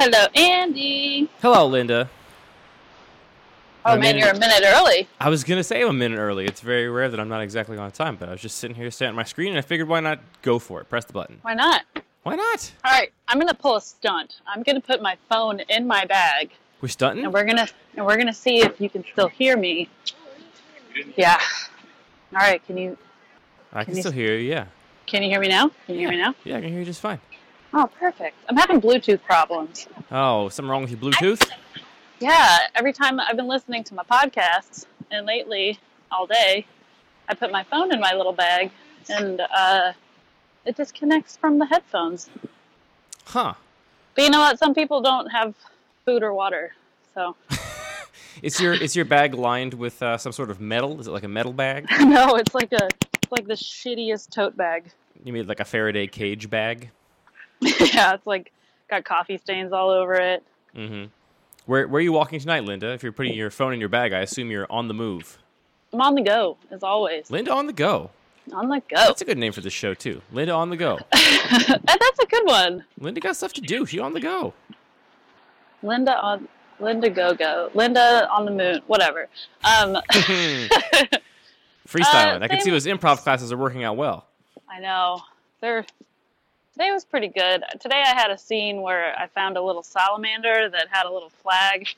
Hello, Andy. Hello, Linda. Oh A man, minute- you're a minute early. I was gonna say I'm a minute early. It's very rare that I'm not exactly on time, but I was just sitting here staring at my screen, and I figured why not go for it? Press the button. Why not? Why not? All right, I'm gonna pull a stunt. I'm gonna put my phone in my bag, We're stunting. and we're gonna and we're gonna see if you can still hear me. Yeah. All right. Can you I can can you still hear you. Yeah. can you hear me now? Can you hear me now? Yeah, I can hear you just fine. Oh, perfect. I'm having Bluetooth problems. Oh, something wrong with your Bluetooth? Yeah. Every time I've been listening to my podcasts, and lately all day, I put my phone in my little bag, and uh, it disconnects from the headphones. Huh. But you know what? Some people don't have food or water. So, Is your is your bag lined with uh, some sort of metal? Is it like a metal bag? no, it's like a it's like the shittiest tote bag. You made like a Faraday cage bag? yeah, it's like got coffee stains all over it. Mm-hmm. Where where are you walking tonight, Linda? If you're putting your phone in your bag, I assume you're on the move. I'm on the go, as always. Linda on the go. On the go. That's a good name for the show too. Linda on the go. That's a good one. Linda got stuff to do. She on the go. Linda on Linda Go Go. Linda on the moon. Whatever. Um, Freestyling. Uh, I can see those improv classes are working out well. I know. They're today was pretty good. Today I had a scene where I found a little salamander that had a little flag,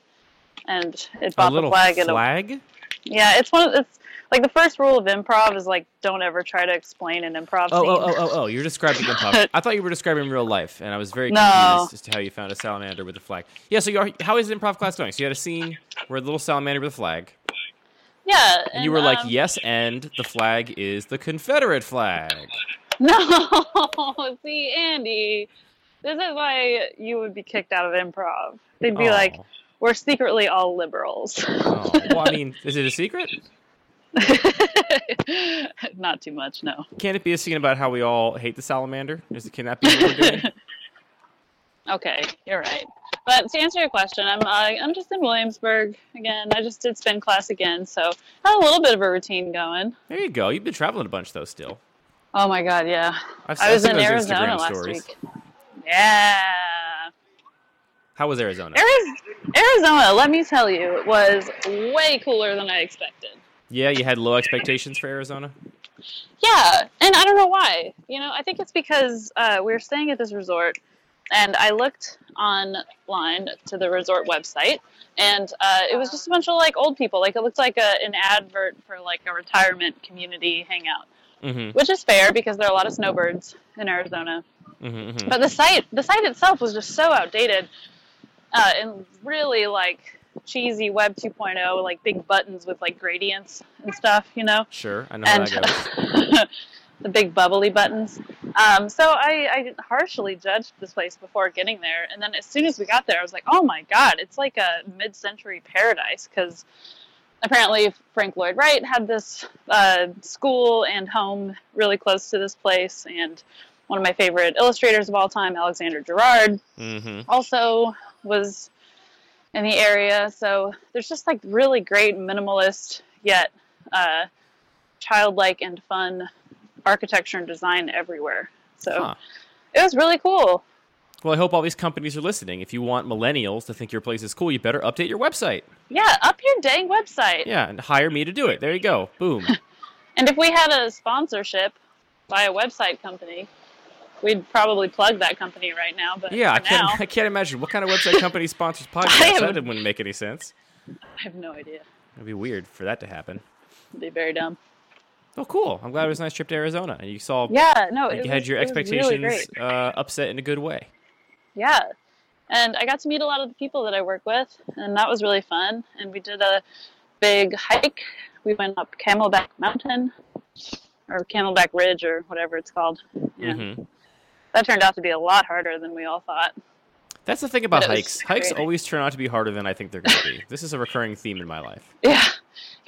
and it A bought little the flag. and a little flag. yeah, it's one of it's like the first rule of improv is like don't ever try to explain an improv Oh, oh, oh, oh, oh! You're describing improv. I thought you were describing real life, and I was very No. confused as to how you found a salamander with a flag. Yeah. So, you're, how is improv class going? So, you had a scene where the little salamander with a flag, Yeah, and you were like, um, "Yes," and the flag is the Confederate flag. No, see, Andy, this is why you would be kicked out of improv. They'd be like, Oh. we're secretly all liberals. Oh. Well, I mean, is it a secret? Not too much, no. Can it be a scene about how we all hate the salamander? Is it, can that be what we're doing? Okay, you're right. But to answer your question, I'm uh, I'm just in Williamsburg again. I just did spin class again, so I had a little bit of a routine going. There you go. You've been traveling a bunch though. Still, Oh my god, yeah. I've, I was in Arizona Instagram last stories. week. Yeah. How was Arizona? Ariz- Arizona, let me tell you, was way cooler than I expected. Yeah, you had low expectations for Arizona. Yeah, and I don't know why. You know, I think it's because uh, we were staying at this resort, and I looked online to the resort website, and uh, it was just a bunch of like old people. Like it looked like a, an advert for like a retirement community hangout, Mm-hmm. which is fair because there are a lot of snowbirds in Arizona. Mm-hmm, But the site, the site itself was just so outdated, uh, and really like cheesy Web 2.0, like big buttons with like gradients and stuff. You know Sure, I know how that goes. the big bubbly buttons. Um, so I, I harshly judged this place before getting there, and then as soon as we got there, I was like, "Oh my god, it's like a mid-century paradise." Because apparently Frank Lloyd Wright had this uh, school and home really close to this place, and one of my favorite illustrators of all time, Alexander Girard, Mm-hmm. also was in the area. So there's just like really great minimalist yet uh, childlike and fun architecture and design everywhere. So Huh. it was really cool. Well, I hope all these companies are listening. If you want millennials to think your place is cool, you better update your website. Yeah, up your dang website. Yeah, and hire me to do it. There you go. Boom. And if we had a sponsorship by a website company, we'd probably plug that company right now. But Yeah, I can't. now, I can't imagine what kind of website company sponsors podcasts. That wouldn't make any sense. I have no idea. It'd be weird for that to happen. It'd be very dumb. Oh, cool. I'm glad it was a nice trip to Arizona, and you saw. Yeah, no, you it had was- your was really expectations uh, upset in a good way. Yeah. And I got to meet a lot of the people that I work with, and that was really fun. And we did a big hike. We went up Camelback Mountain, or Camelback Ridge, or whatever it's called. Yeah. hmm That turned out to be a lot harder than we all thought. That's the thing about hikes. Hikes always turn out to be harder than I think they're going to be. this is a recurring theme in my life. Yeah.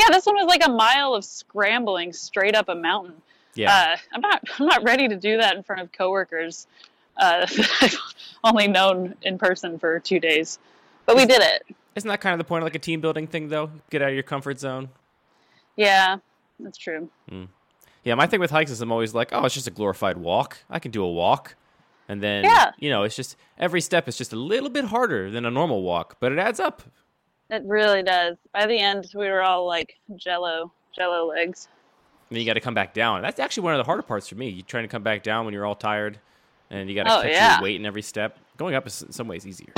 Yeah, this one was like a mile of scrambling straight up a mountain. Yeah. Uh, I'm not I'm not ready to do that in front of coworkers uh, that I've only known in person for two days. But we did it. Isn't that kind of the point of like a team building thing, though? Get out of your comfort zone. Yeah, that's true. Yeah, my thing with hikes is I'm always like, oh, it's just a glorified walk. I can do a walk. And then, Yeah. you know, it's just every step is just a little bit harder than a normal walk, but it adds up. It really does. By the end, we were all like jello, jello legs. And then you got to come back down. That's actually one of the harder parts for me. You're trying to come back down when you're all tired, and you got to Oh, catch yeah. your weight in every step. Going up is in some ways easier.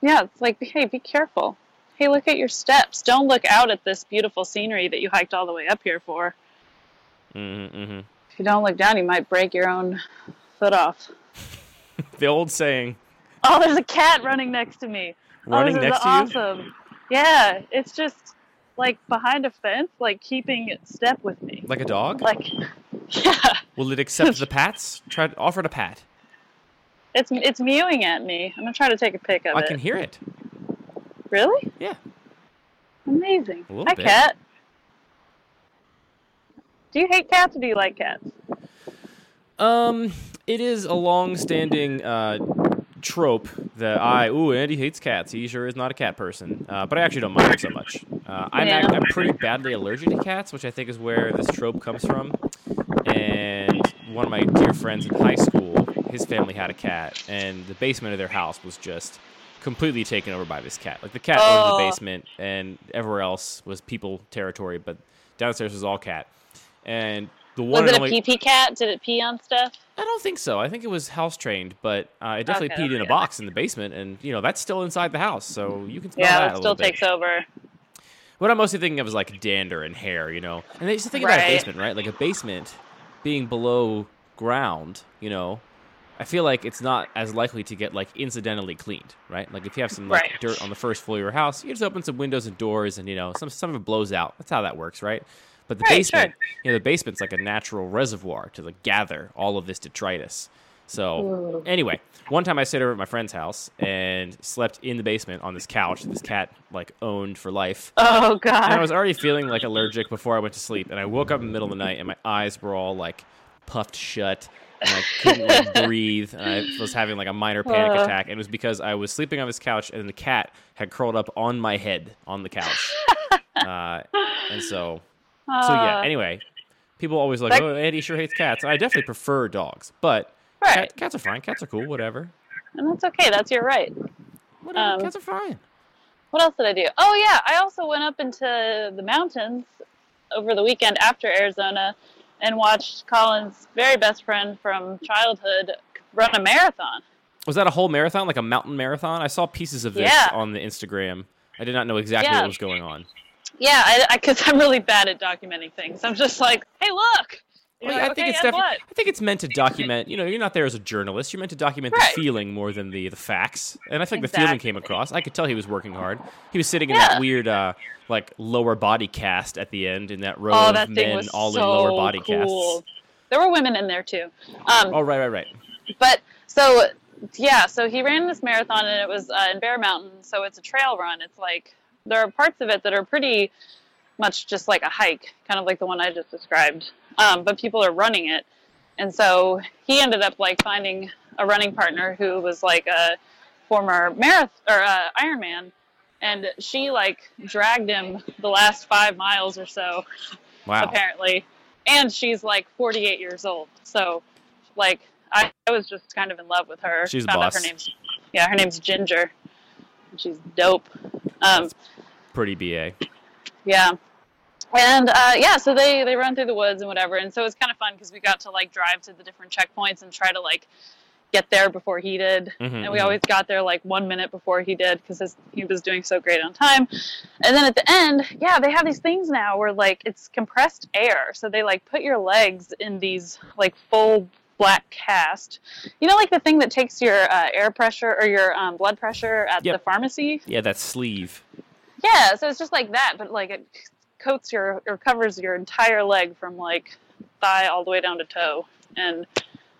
Yeah, it's like, hey, be careful. Hey, look at your steps. Don't look out at this beautiful scenery that you hiked all the way up here for. Mm-hmm, mm-hmm. If you don't look down, you might break your own foot off. The old saying, Oh, there's a cat running next to me. Oh, running oh, this next is to you. awesome. Yeah, it's just like behind a fence, like keeping step with me. Like a dog? Like, yeah, Will it accept the pats? Try to offer it a pat. it's it's mewing at me. I'm gonna try to take a pic of I it. can hear it. Really? Yeah. Amazing. Hi, bit. cat. Do you hate cats or do you like cats? Um, it is a long-standing uh, trope that I ooh Andy hates cats. He sure is not a cat person. Uh, but I actually don't mind it so much. Uh, I'm Yeah. I'm pretty badly allergic to cats, which I think is where this trope comes from. And one of my dear friends in high school, his family had a cat, and the basement of their house was just completely taken over by this cat. Like the cat owned Oh. the basement, and everywhere else was people territory, but downstairs was all cat. And the one Was it and a only, pee pee cat? Did it pee on stuff? I don't think so. I think it was house trained, but uh, it definitely Okay, peed in a box in the basement, and you know that's still inside the house, so you can smell Yeah, that it a still little bit. takes over. What I'm mostly thinking of is like dander and hair, you know. And they just think about a basement, right? Like a basement being below ground, you know. I feel like it's not as likely to get like incidentally cleaned, right? Like if you have some like Right. dirt on the first floor of your house, you just open some windows and doors, and you know some some of it blows out. That's how that works, right? But the Right, basement, sure. you know, the basement's like a natural reservoir to like gather all of this detritus. So anyway, one time I stayed over at my friend's house and slept in the basement on this couch that this cat like owned for life. Oh god. And I was already feeling like allergic before I went to sleep, and I woke up in the middle of the night and my eyes were all like puffed shut, and I couldn't like, breathe, and I was having like a minor panic Uh. attack. And it was because I was sleeping on this couch, and the cat had curled up on my head on the couch, uh, and so so yeah. Uh, Anyway, people always like, That- oh, Andy sure hates cats. And I definitely prefer dogs, but Right. cat, cats are fine. Cats are cool. Whatever. and that's okay. That's your right. Whatever. Um, cats are fine. What else did I do? Oh yeah, I also went up into the mountains over the weekend after Arizona and watched Colin's very best friend from childhood run a marathon. Was that a whole marathon, like a mountain marathon? I saw pieces of this Yeah. on the Instagram. I did not know exactly Yeah. what was going on. Yeah, I because I'm really bad at documenting things. I'm just like, hey, look. Well, yeah, I think "Okay, it's definitely. I think it's meant to document. You know, you're not there as a journalist. You're meant to document Right. the feeling more than the the facts. And I think the feeling came across. I could tell he was working hard. He was sitting in Yeah. that weird, uh, like lower body cast at the end in that row Oh, of that men all so in lower body cool. casts. There were women in there too. Um, Oh, right, right, right. But so yeah, so he ran this marathon and it was uh, in Bear Mountain, so it's a trail run. It's like there are parts of it that are pretty much just like a hike, kind of like the one I just described. Um, but people are running it, and so he ended up like finding a running partner who was like a former marathon or uh, Ironman, and she like dragged him the last five miles or so Wow. apparently. And she's like 48 years old. So, like, I, I was just kind of in love with her. She's a Found out boss. her name's yeah, her name's Ginger. She's dope. Um, Pretty ba. yeah. And uh, yeah, so they they run through the woods and whatever, and so it was kind of fun because we got to like drive to the different checkpoints and try to like get there before he did. Mhm, and we mhm. always got there like one minute before he did because he was doing so great on time. And then at the end, yeah, they have these things now where like it's compressed air, so they like put your legs in these like full black cast. You know, like the thing that takes your uh, air pressure or your um, blood pressure at Yep. the pharmacy. Yeah, that sleeve. Yeah, so it's just like that, but like it coats your or covers your entire leg from like thigh all the way down to toe, and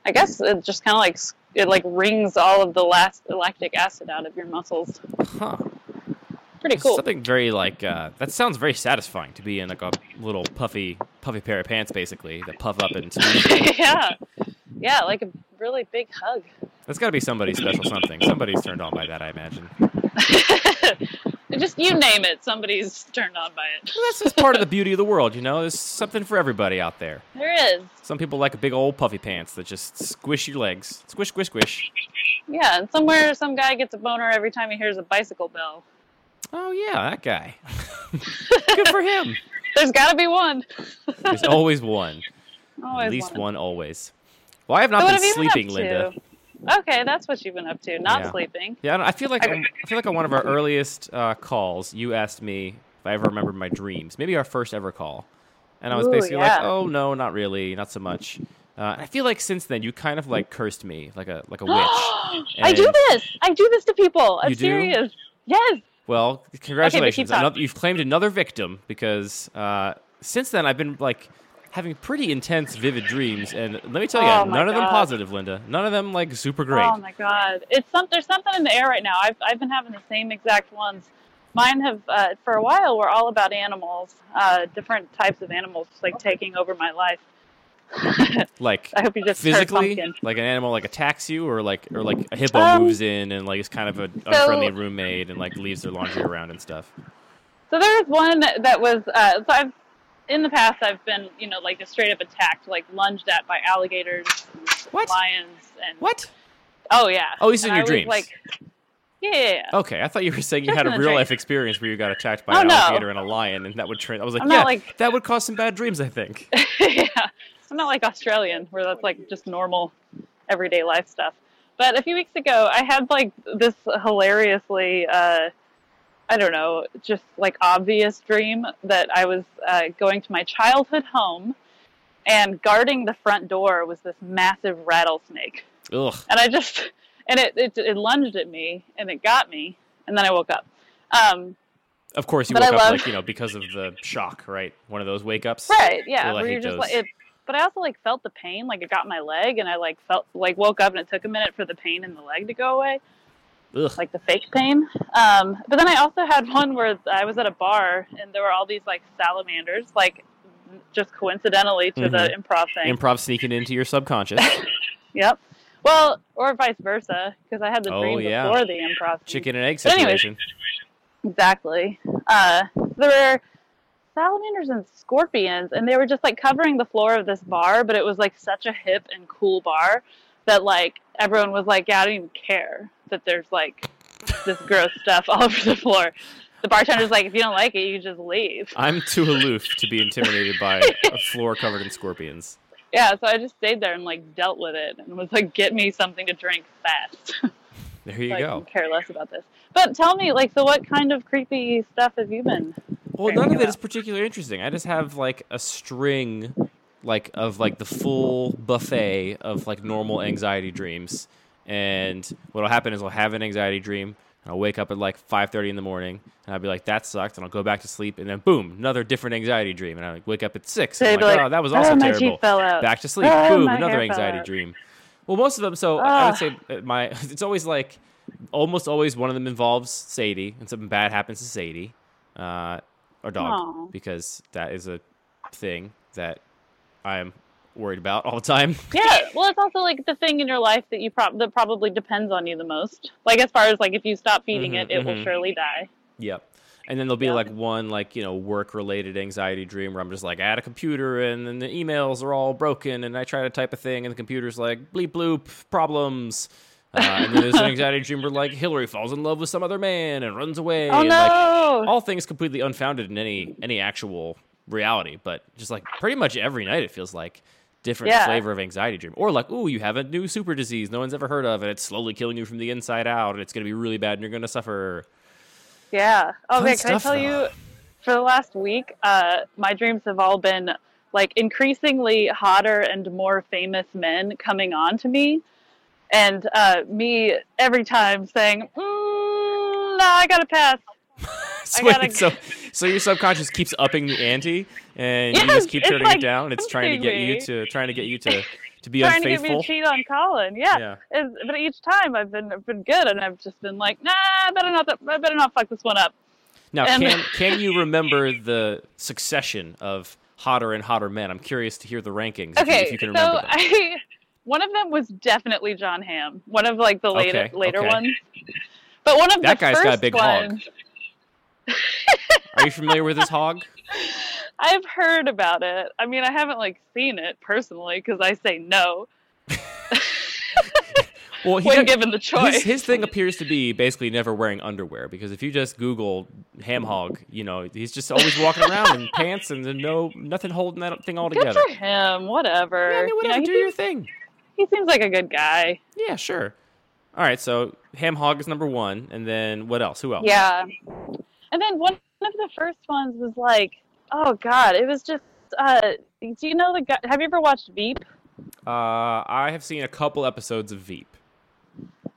I guess it just kind of like it like wrings all of the last lactic acid out of your muscles. Huh. Pretty cool. Something very like uh, that sounds very satisfying to be in like a little puffy, puffy pair of pants, basically that puff up and. yeah, yeah, like a really big hug. That's got to be somebody's special something. Somebody's turned on by that, I imagine. just you name it, somebody's turned on by it. Well, that's just part of the beauty of the world, you know. There's something for everybody out there. There is. Some people like a big old puffy pants that just squish your legs. Squish, squish, squish. Yeah, and somewhere some guy gets a boner every time he hears a bicycle bell. Oh yeah, that guy. Good for him. There's got to be one. There's always one. Always At least one. one always. Well, I have not So been you been sleeping, Linda. Okay, that's what you've been up to. Not Yeah. sleeping. Yeah, I don't- I feel like I- feel like on one of our earliest uh, calls, you asked me if I ever remembered my dreams. Maybe our first ever call, and I was Ooh, basically yeah. like, "Oh no, not really, not so much." Uh, I feel like since then you kind of like cursed me like a like a witch. I do this. I do this to people. I'm You do? serious. Yes. Well, congratulations! talking. Another, you've claimed another victim because uh, since then I've been like having pretty intense, vivid dreams, and let me tell you, Oh, none of them God. positive, Linda. None of them like super great. Oh my god, it's some there's something in the air right now. I've I've been having the same exact ones. Mine have uh, for a while were all about animals, uh, different types of animals like taking over my life. like I hope you just physically, like an animal like attacks you, or like or like a hippo Um, moves in and like is kind of an unfriendly roommate and like leaves their laundry around and stuff. So there was one that was uh, so I've in the past I've been you know like just straight up attacked, like lunged at by alligators, and What? lions, and What? oh yeah. Oh, he's in your I dreams. Like, yeah. Okay, I thought you were saying you Just had a real dream. life experience where you got attacked by Oh, an no. alligator and a lion, and that would train. I was like, I'm yeah, like- that would cause some bad dreams. I think. yeah. I'm not like Australian where that's like just normal everyday life stuff. But a few weeks ago, I had like this hilariously, uh, I don't know, just like obvious dream that I was uh, going to my childhood home and guarding the front door was this massive rattlesnake. Ugh. And I just, and it, it, it lunged at me and it got me. And then I woke up. Um, Of course, you But I woke up love- like you know because of the shock, right? One of those wake ups. Right, yeah. I where you're just those. like it but I also like felt the pain, like it got my leg and I like felt like woke up and it took a minute for the pain in the leg to go away, Ugh. like the fake pain. Um, but then I also had one where I was at a bar and there were all these like salamanders, like just coincidentally to the Mhm. improv thing. Improv sneaking into your subconscious. yep. Well, or vice versa, because I had the Oh, dream yeah. before the improv. thing. Chicken and egg But anyways, situation. Exactly. Uh, there were salamanders and scorpions, and they were just like covering the floor of this bar, but it was like such a hip and cool bar that like everyone was like, yeah, I don't even care that there's like this gross stuff all over the floor. The bartender's like, if you don't like it, you just leave. I'm too aloof to be intimidated by a floor covered in scorpions. Yeah, so I just stayed there and like dealt with it and was like, get me something to drink fast. There you so I go. care less about this. But tell me, like, so what kind of creepy stuff have you been? Well, none of it enough. is particularly interesting. I just have like a string, like of like the full buffet of like normal anxiety dreams. And what'll happen is I'll have an anxiety dream, and I'll wake up at like five thirty in the morning, and I'll be like, "That sucked," and I'll go back to sleep, and then boom, another different anxiety dream, and I like wake up at six, So and I'm like, like, "Oh, that was also oh, terrible." teeth fell out. Back to sleep, Oh, boom, another anxiety dream. Well, most of them. So I would say uh, my it's always like almost always one of them involves Sadie, and something bad happens to Sadie, uh, or dog, Aw. because that is a thing that I am worried about all the time. Yeah, well, it's also like the thing in your life that you prob- that probably depends on you the most. Like as far as like if you stop feeding Mhm, it, it will mhm. surely die. Yep. And then there'll be Yeah. like one like you know work related anxiety dream where I'm just like at a computer and then the emails are all broken and I try to type a thing and the computer's like bleep bloop problems. Uh, and then there's an anxiety dream where like Hillary falls in love with some other man and runs away. Oh and, no! Like, all things completely unfounded in any any actual reality, but just like pretty much every night it feels like different Yeah. flavor of anxiety dream. Or like, ooh, you have a new super disease no one's ever heard of, and it's slowly killing you from the inside out, and it's gonna be really bad, and you're gonna suffer. yeah. Fun Okay, can I tell though. you? For the last week, uh, my dreams have all been like increasingly hotter and more famous men coming on to me, and uh, me every time saying, mm, "No, I gotta pass." So, gotta- wait, so, so your subconscious keeps upping the ante, and you just keep turning like it down. It's trying to get you to trying to get you to to be trying to get me unfaithful. to cheat on Colin. Yeah. Yeah. But each time I've been I've been good, and I've just been like, nah, I better not. I better not fuck this one up. Now, And- can can you remember the succession of hotter and hotter men? I'm curious to hear the rankings. if you- Okay, if you can so remember them. I one of them was definitely Jon Hamm. One of like the later Okay, later okay. ones. But one of That the guy's first got a big hog. Are you familiar with this hog? I've heard about it. I mean, I haven't like seen it personally because I say no Well, he when given the choice. his, his thing appears to be basically never wearing underwear because if you just Google ham hog, you know he's just always walking around in pants and no nothing holding that thing all together. Good for him. Whatever. Yeah, I mean, You whatever, know, do your thing. he seems like a good guy. Yeah, sure. All right, so ham hog is number one, and then what else? Who else? Yeah. And then one of the first ones was like, oh god, it was just. Uh, do you know the guy? Have you ever watched Veep? Uh, I have seen a couple episodes of Veep.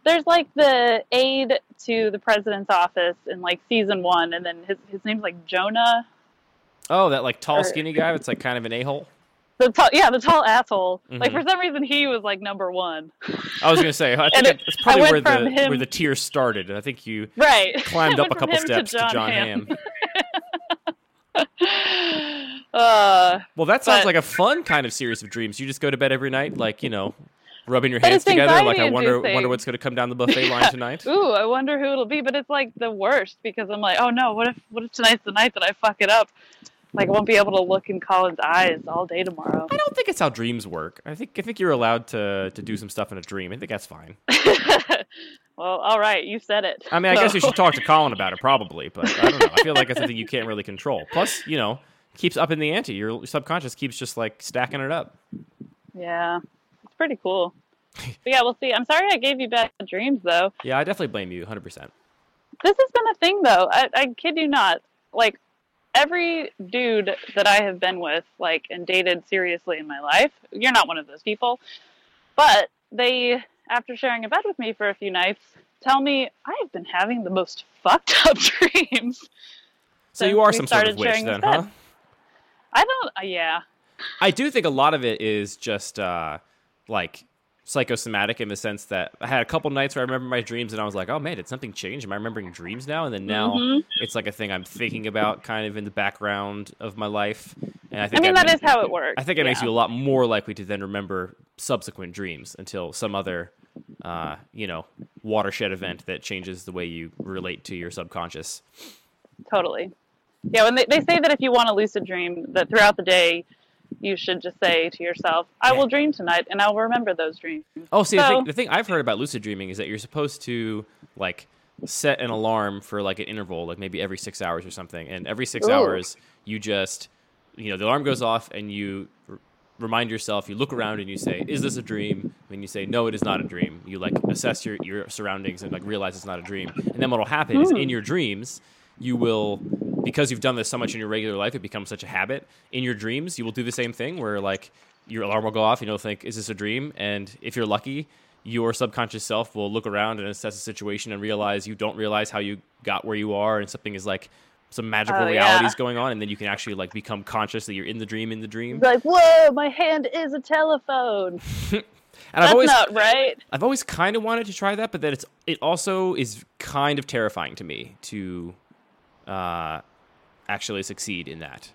There's like the aide to the president's office in like season one, and then his his name's like Jonah. Oh, that like tall, Or- skinny guy that's like kind of an a hole. The tall, yeah, the tall asshole. Like Mhm. for some reason he was like number one. I was gonna say, I think it- it's probably where the him- where the tier started. I think you Right. climbed up a couple steps to Jon, Hamm. uh, Well, that sounds But- like a fun kind of series of dreams. You just go to bed every night, like you know, rubbing your hands together, like I wonder wonder what's gonna come down the buffet line tonight. ooh, I wonder who it'll be. But it's like the worst because I'm like, oh no, what if what if tonight's the night that I fuck it up? Like I won't be able to look in Colin's eyes all day tomorrow. I don't think it's how dreams work. I think I think you're allowed to to do some stuff in a dream. I think that's fine. well, all right, you said it. I mean, I guess you should talk to Colin about it, probably, but I don't know. I feel like it's something you can't really control. Plus, you know, keeps up in the ante. Your subconscious keeps just like stacking it up. Yeah, it's pretty cool. But yeah, we'll see. I'm sorry I gave you bad dreams though. Yeah, I definitely blame you, 100. percent This has been a thing though. I, I kid you not. Like every dude that I have been with, like and dated seriously in my life, you're not one of those people. But they, after sharing a bed with me for a few nights, tell me I have been having the most fucked up dreams. So you are some sort of witch, then, huh? I don't. Uh, yeah. I do think a lot of it is just uh, like psychosomatic in the sense that I had a couple nights where I remember my dreams and I was like, oh man, did something change? Am I remembering dreams now? And then now Mhm. it's like a thing I'm thinking about kind of in the background of my life. And I I think mean, that that ma- how it works. I think it makes you a lot more likely to then remember subsequent dreams until some other, uh, you know, watershed event that changes the way you relate to your subconscious. Totally. Yeah, when they, they say that if you want a lucid dream, that throughout the day you should just say to yourself, I will dream tonight and I'll remember those dreams. Oh, see, the, thing, the thing I've heard about lucid dreaming is that you're supposed to like set an alarm for like an interval, like maybe every six hours or something, and every six Ooh. hours you just, you know, the alarm goes off and you r- remind yourself. You look around and you say, "Is this a dream?" When you say, "No, it is not a dream," you like assess your your surroundings and like realize it's not a dream. And then what'll happen is Hmm. in your dreams you will because you've done this so much in your regular life, it becomes such a habit. In your dreams, you will do the same thing where like your alarm will go off and you'll think, "Is this a dream?" And if you're lucky, your subconscious self will look around and assess the situation and realize you don't realize how you got where you are and something is like some magical Oh, reality yeah. is going on and then you can actually like become conscious that you're in the dream in the dream. Like, whoa, my hand is a telephone. And That's I've always not right. I've always kind of wanted to try that, but that it's it also is kind of terrifying to me to uh actually succeed in that.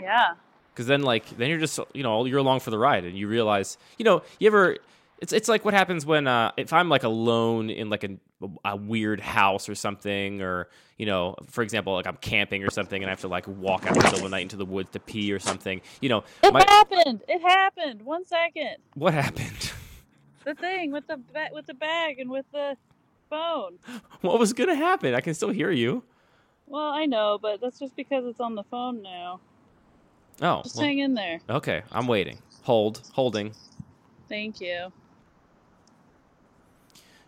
Yeah. because then like then you're just you know you're along for the ride and you realize you know you ever it's it's like what happens when uh if I'm like alone in like a, a weird house or something or you know for example like I'm camping or something and I have to like walk out in the middle of the night into the woods to pee or something you know It my, happened. It happened. One second. what happened The thing with the ba- with the bag and with the phone. what was gonna happen I can still hear you well, I know, but that's just because it's on the phone now. Oh. Just well, hang in there. Okay, I'm waiting. Hold. Holding. Thank you.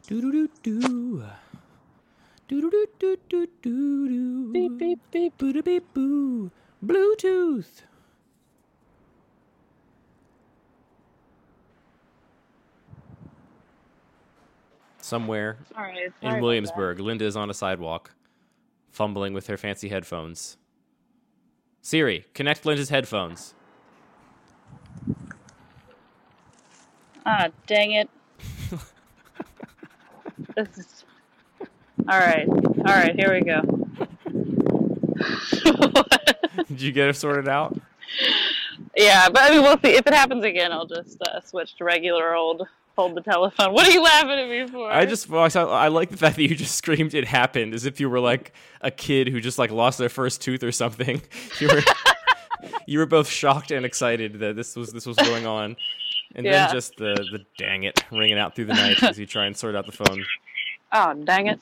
Do do do do. Do do do do do do do. Beep beep beep. Boo beep boo. Bluetooth. Somewhere All right, in Williamsburg, Linda is on a sidewalk fumbling with her fancy headphones. Siri, connect Linda's headphones. Ah, dang it. this is. All right. All right. Here we go. Did you get it sorted out? yeah, but I mean, we'll see. If it happens again, I'll just uh, switch to regular old hold the telephone. What are you laughing at me for? I just well, I, saw, I like the fact that you just screamed it happened as if you were like a kid who just like lost their first tooth or something. You were you were both shocked and excited that this was this was going on. And Yeah. then just the the dang it ringing out through the night as you try and sort out the phone. Oh, dang it.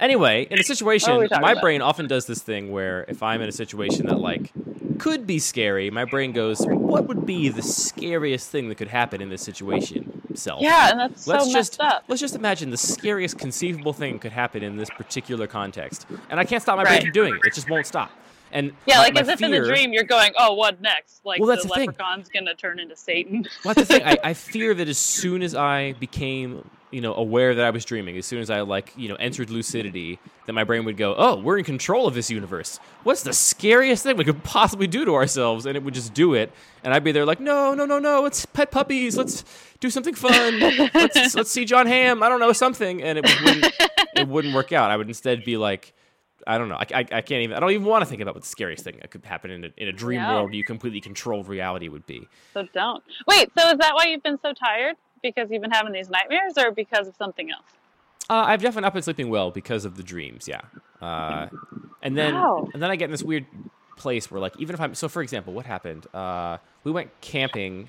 Anyway, in a situation, my about? brain often does this thing where if I'm in a situation that like could be scary, my brain goes, "What would be the scariest thing that could happen in this situation?" Self. Yeah, and that's Let's so just messed up. let's just imagine the scariest conceivable thing could happen in this particular context, and I can't stop my brain from doing it. It just won't stop. And Yeah, my- like my as if in the dream you're going, oh, what next? Like Well, that's the the thing. leprechaun's gonna turn into Satan. Well, that's the thing. I, I fear that as soon as I became, you know, aware that I was dreaming, as soon as I like, you know, entered lucidity, that my brain would go, "Oh, we're in control of this universe. What's the scariest thing we could possibly do to ourselves?" And it would just do it, and I'd be there like, "No, no, no, no. It's pet puppies. Let's do something fun. let's let's see Jon Hamm. I don't know something." And it wouldn't it wouldn't work out. I would instead be like. I don't know. I, I, I can't even. I don't even want to think about what the scariest thing that could happen in a, in a dream No. world where you completely controlled reality would be. so don't. Wait, so is that why you've been so tired? Because you've been having these nightmares, or because of something else? Uh, I've definitely not been sleeping well because of the dreams. Yeah, uh, and then Wow. and then I get in this weird place where like even if I'm so for example, what happened? Uh, we went camping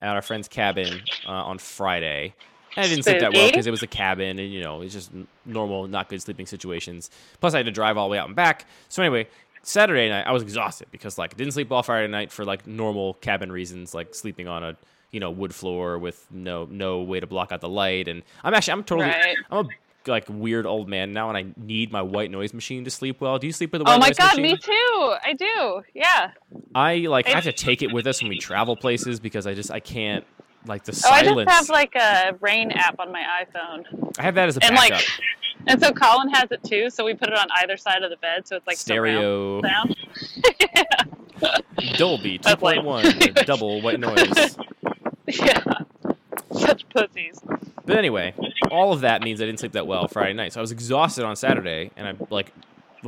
at our friend's cabin uh, on Friday. And I didn't sleep that well because it was a cabin, and you know it's just normal, not good sleeping situations. Plus, I had to drive all the way out and back. So anyway, Saturday night I was exhausted because like I didn't sleep well Friday night for like normal cabin reasons, like sleeping on a you know wood floor with no no way to block out the light. And I'm actually I'm totally Right. I'm a like weird old man now, and I need my white noise machine to sleep well. Do you sleep with a oh white Oh my noise god, machine? me too. I do. Yeah. I like I have to take it with us when we travel places because I just I can't like the Oh, I just have like a rain app on my iPhone, I have that as a and backup. like, and so Colin has it too. So we put it on either side of the bed, so it's like Stereo. sound. Dolby 2.1 double white noise. yeah. Such pussies. But anyway, all of that means I didn't sleep that well Friday night. So I was exhausted on Saturday, and I like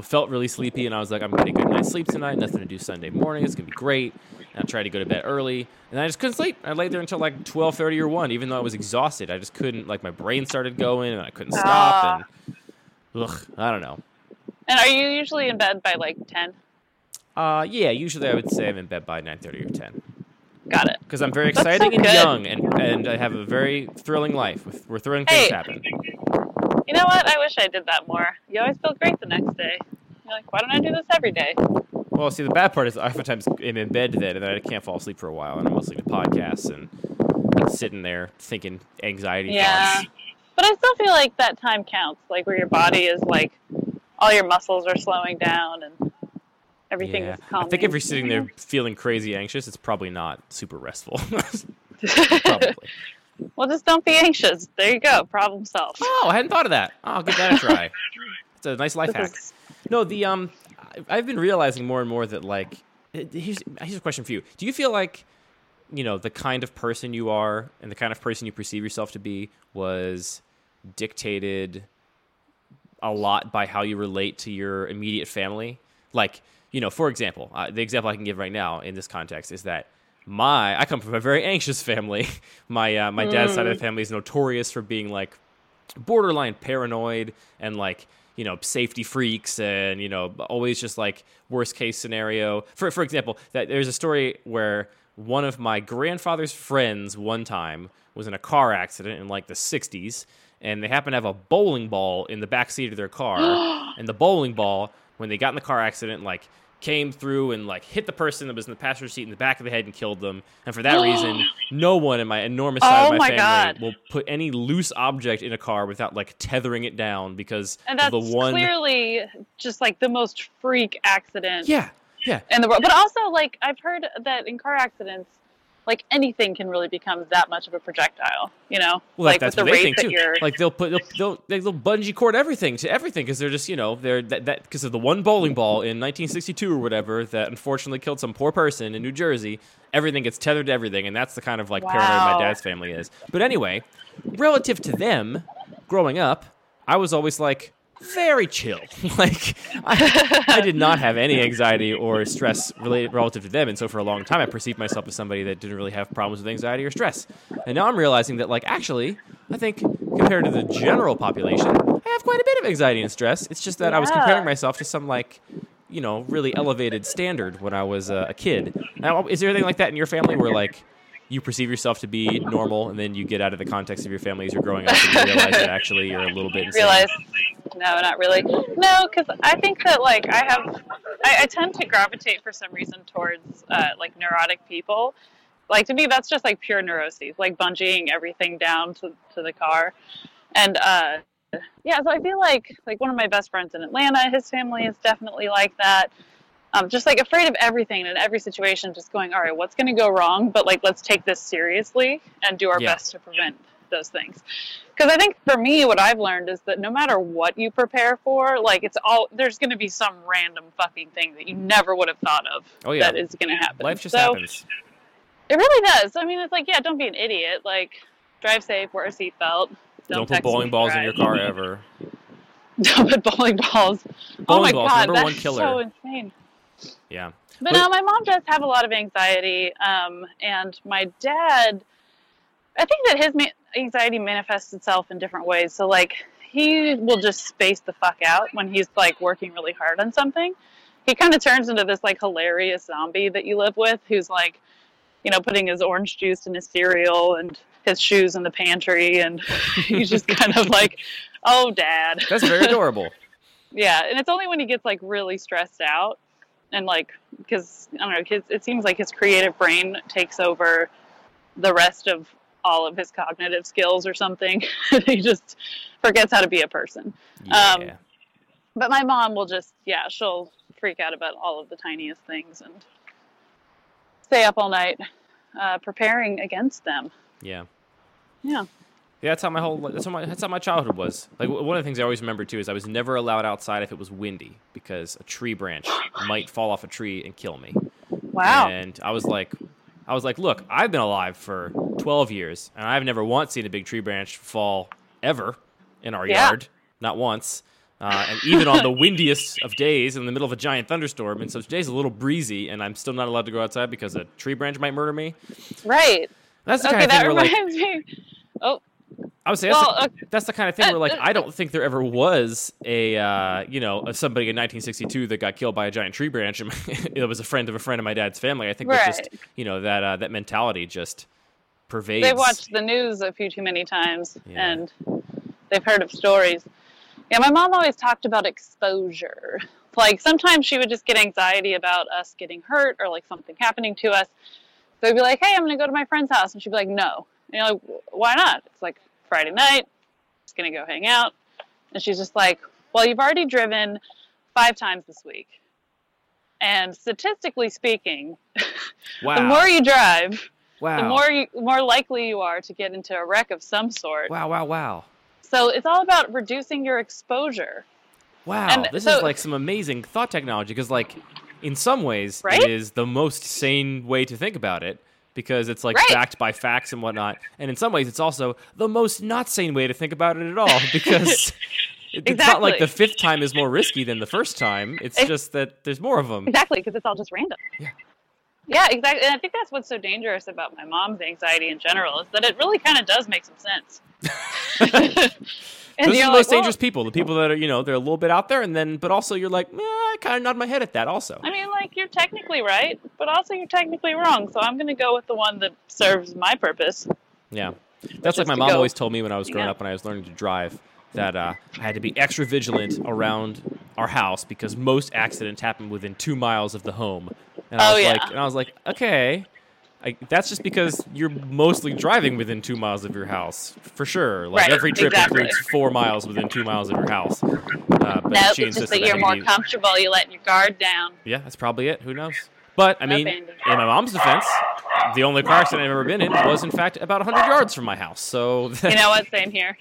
felt really sleepy, and I was like, I'm gonna get a good night's sleep tonight. Nothing to do Sunday morning. It's gonna be great. And I tried to go to bed early, and I just couldn't sleep. I laid there until like 12:30 or one, even though I was exhausted. I just couldn't. Like my brain started going, and I couldn't stop. And ugh, I don't know. And are you usually in bed by like ten? Uh, yeah, usually I would say I'm in bed by 9:30 or 10 Got it. because I'm very exciting and good. young, and and I have a very thrilling life with where thrilling things Hey. happen. You know what? I wish I did that more. You always feel great the next day. You're like, why don't I do this every day? Well, see, the bad part is I oftentimes am in bed then, and then I can't fall asleep for a while, and I'm listening to podcasts and sitting there thinking anxiety Yeah. thoughts. But I still feel like that time counts, like where your body is like, all your muscles are slowing down and everything Yeah, I think if you're sitting there feeling crazy anxious, it's probably not super restful. probably. well, just don't be anxious. There you go. Problem solved. Oh, I hadn't thought of that. I'll give that a try. It's a nice life This hack. is- No, the um, I've been realizing more and more that like, here's here's a question for you. Do you feel like, you know, the kind of person you are and the kind of person you perceive yourself to be was dictated a lot by how you relate to your immediate family? Like, you know, for example, uh, the example I can give right now in this context is that my I come from a very anxious family. my uh, my dad's side of the family is notorious for being like borderline paranoid and like you know safety freaks and you know always just like worst case scenario for for example that there's a story where one of my grandfather's friends one time was in a car accident in like the 60s and they happened to have a bowling ball in the back seat of their car and the bowling ball when they got in the car accident like came through and like hit the person that was in the passenger seat in the back of the head and killed them and for that reason no one in my enormous side Oh of my, my family God. will put any loose object in a car without like tethering it down because and that's the one clearly just like the most freak accident yeah yeah in the world. But also, like, I've heard that in car accidents, like anything can really become that much of a projectile. You know, well like that's with what the they rate think that too you're. like they'll put they'll they'll, they'll bungee cord everything to everything because they're just you know they're that that because of the one bowling ball in 1962 or whatever that unfortunately killed some poor person in New Jersey everything gets tethered to everything and that's the kind of like paranoid my dad's family is but anyway relative to them growing up I was always like very chill. like I, I did not have any anxiety or stress related relative to them, and so for a long time I perceived myself as somebody that didn't really have problems with anxiety or stress. And now I'm realizing that like actually, I think compared to the general population, I have quite a bit of anxiety and stress. It's just that I was comparing myself to some like you know really elevated standard when I was uh, a kid. Now, is there anything like that in your family where like you perceive yourself to be normal, and then you get out of the context of your family as you're growing up, and you realize that actually you're a little bit insane? realize no not really. No because i think that like i have I, I tend to gravitate for some reason towards uh, like neurotic people. Like to me that's just like pure neuroses like bungeeing everything down to, to the car. And uh yeah so i feel like like one of my best friends in atlanta his family is definitely like that um, just like afraid of everything and every situation just going all right what's going to go wrong but like let's take this seriously and do our Yeah. best to prevent those things because i think for me what i've learned is that no matter what you prepare for like it's all there's going to be some random fucking thing that you never would have thought of Oh, yeah. that is going to happen Life just so happens. it really does i mean it's like yeah don't be an idiot like drive safe wear a seatbelt don't, Don't put bowling balls in your car ever. don't put bowling balls oh Bowling my balls, god number that's one killer. so insane Yeah. But But- no, my mom does have a lot of anxiety, um, and my dad. I think that his ma- anxiety manifests itself in different ways. So, like, he will just space the fuck out when he's like working really hard on something. He kind of turns into this like hilarious zombie that you live with, who's like, you know, putting his orange juice in his cereal and his shoes in the pantry, and he's just kind of like, "Oh, dad." That's very adorable. Yeah, and it's only when he gets like really stressed out and like because I don't know, his, it seems like his creative brain takes over the rest of all of his cognitive skills or something. he just forgets how to be a person. Yeah. Um, But my mom will just yeah, she'll freak out about all of the tiniest things and stay up all night uh, preparing against them. yeah. Yeah. Yeah, that's how my whole that's how my that's how my childhood was. Like one of the things I always remember too is I was never allowed outside if it was windy because a tree branch might fall off a tree and kill me. Wow. And I was like, I was like, look, I've been alive for 12 years and I've never once seen a big tree branch fall ever in our Yeah. yard, not once. Uh, and even on the windiest of days in the middle of a giant thunderstorm, and so today's a little breezy, and I'm still not allowed to go outside because a tree branch might murder me. Right. That's the Okay, kind of thing that where, like, reminds me. Oh, I would say that's, Well, the, okay. that's the kind of thing where, like, I don't think there ever was a, uh, you know, somebody in 1962 that got killed by a giant tree branch, and it was a friend of a friend of my dad's family. I think that just, you know, that uh, that mentality just pervades. they've watched the news a few too many times Yeah. and they've heard of stories. Yeah, my mom always talked about exposure. Like sometimes she would just get anxiety about us getting hurt or like something happening to us. So I'd be like, "Hey, I'm gonna go to my friend's house," and she'd be like, "No." And you're like, "Why not?" It's like Friday night. Just gonna go hang out, and she's just like, "Well, you've already driven five times this week, and statistically speaking, wow. the more you drive, wow. the more you, more likely you are to get into a wreck of some sort. wow, wow, wow. So it's all about reducing your exposure. Wow. And this so- is like some amazing thought technology because, like, in some ways, Right? it is the most sane way to think about it because it's like Right. backed by facts and whatnot. And in some ways, it's also the most not sane way to think about it at all because it- it's not like the fifth time is more risky than the first time. It's Ex- just that there's more of them. Exactly, because it's all just random. Yeah. Yeah, exactly. And I think that's what's so dangerous about my mom's anxiety in general is that it really kind of does make some sense. and Those are the like, most well, dangerous people. The people that are, you know, they're a little bit out there, and then, but also you're like, eh, I kind of nod my head at that also. I mean, like you're technically right, but also you're technically wrong. So I'm going to go with the one that serves my purpose. Yeah, that's like my mom go always told me when I was growing Yeah. up and I was learning to drive that uh, I had to be extra vigilant around our house because most accidents happen within two miles of the home. And I Oh, was yeah. like, and I was like, okay, I, that's just because you're mostly driving within two miles of your house for sure. Like Right, every trip exactly. includes four miles within two miles of your house. Uh, but No, she it's just that you're more comfortable. You're letting your guard down. Yeah, that's probably it. Who knows? But I mean, in my mom's defense, the only car accident I've ever been in was, in fact, about 100 yards from my house. So, You know what? Same here.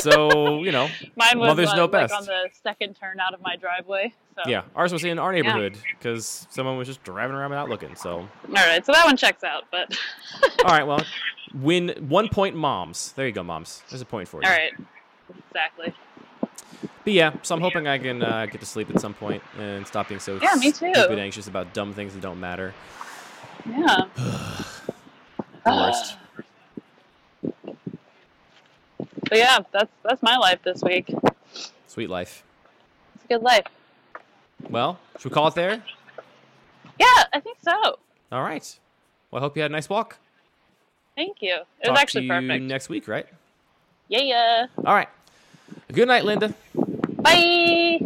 so you know, Mine was Mothers uh, like best. on the second turn out of my driveway. So. yeah, ours was in our neighborhood because someone was just driving around without looking. So, All right, so that one checks out. But all right, well, win one point, moms. There you go, moms. There's a point for you. all right, exactly. But yeah, so I'm hoping I can uh, get to sleep at some point and stop being so Yeah, me too. stupid anxious about dumb things that don't matter. Yeah. The worst. But yeah, that's that's my life this week. Sweet life. It's a good life. Well, should we call it there? Yeah, I think so. All right. Well, I hope you had a nice walk. Thank you. It Talk was actually to you perfect. next week, right? Yeah, yeah. All right. Good night, Linda. Bye.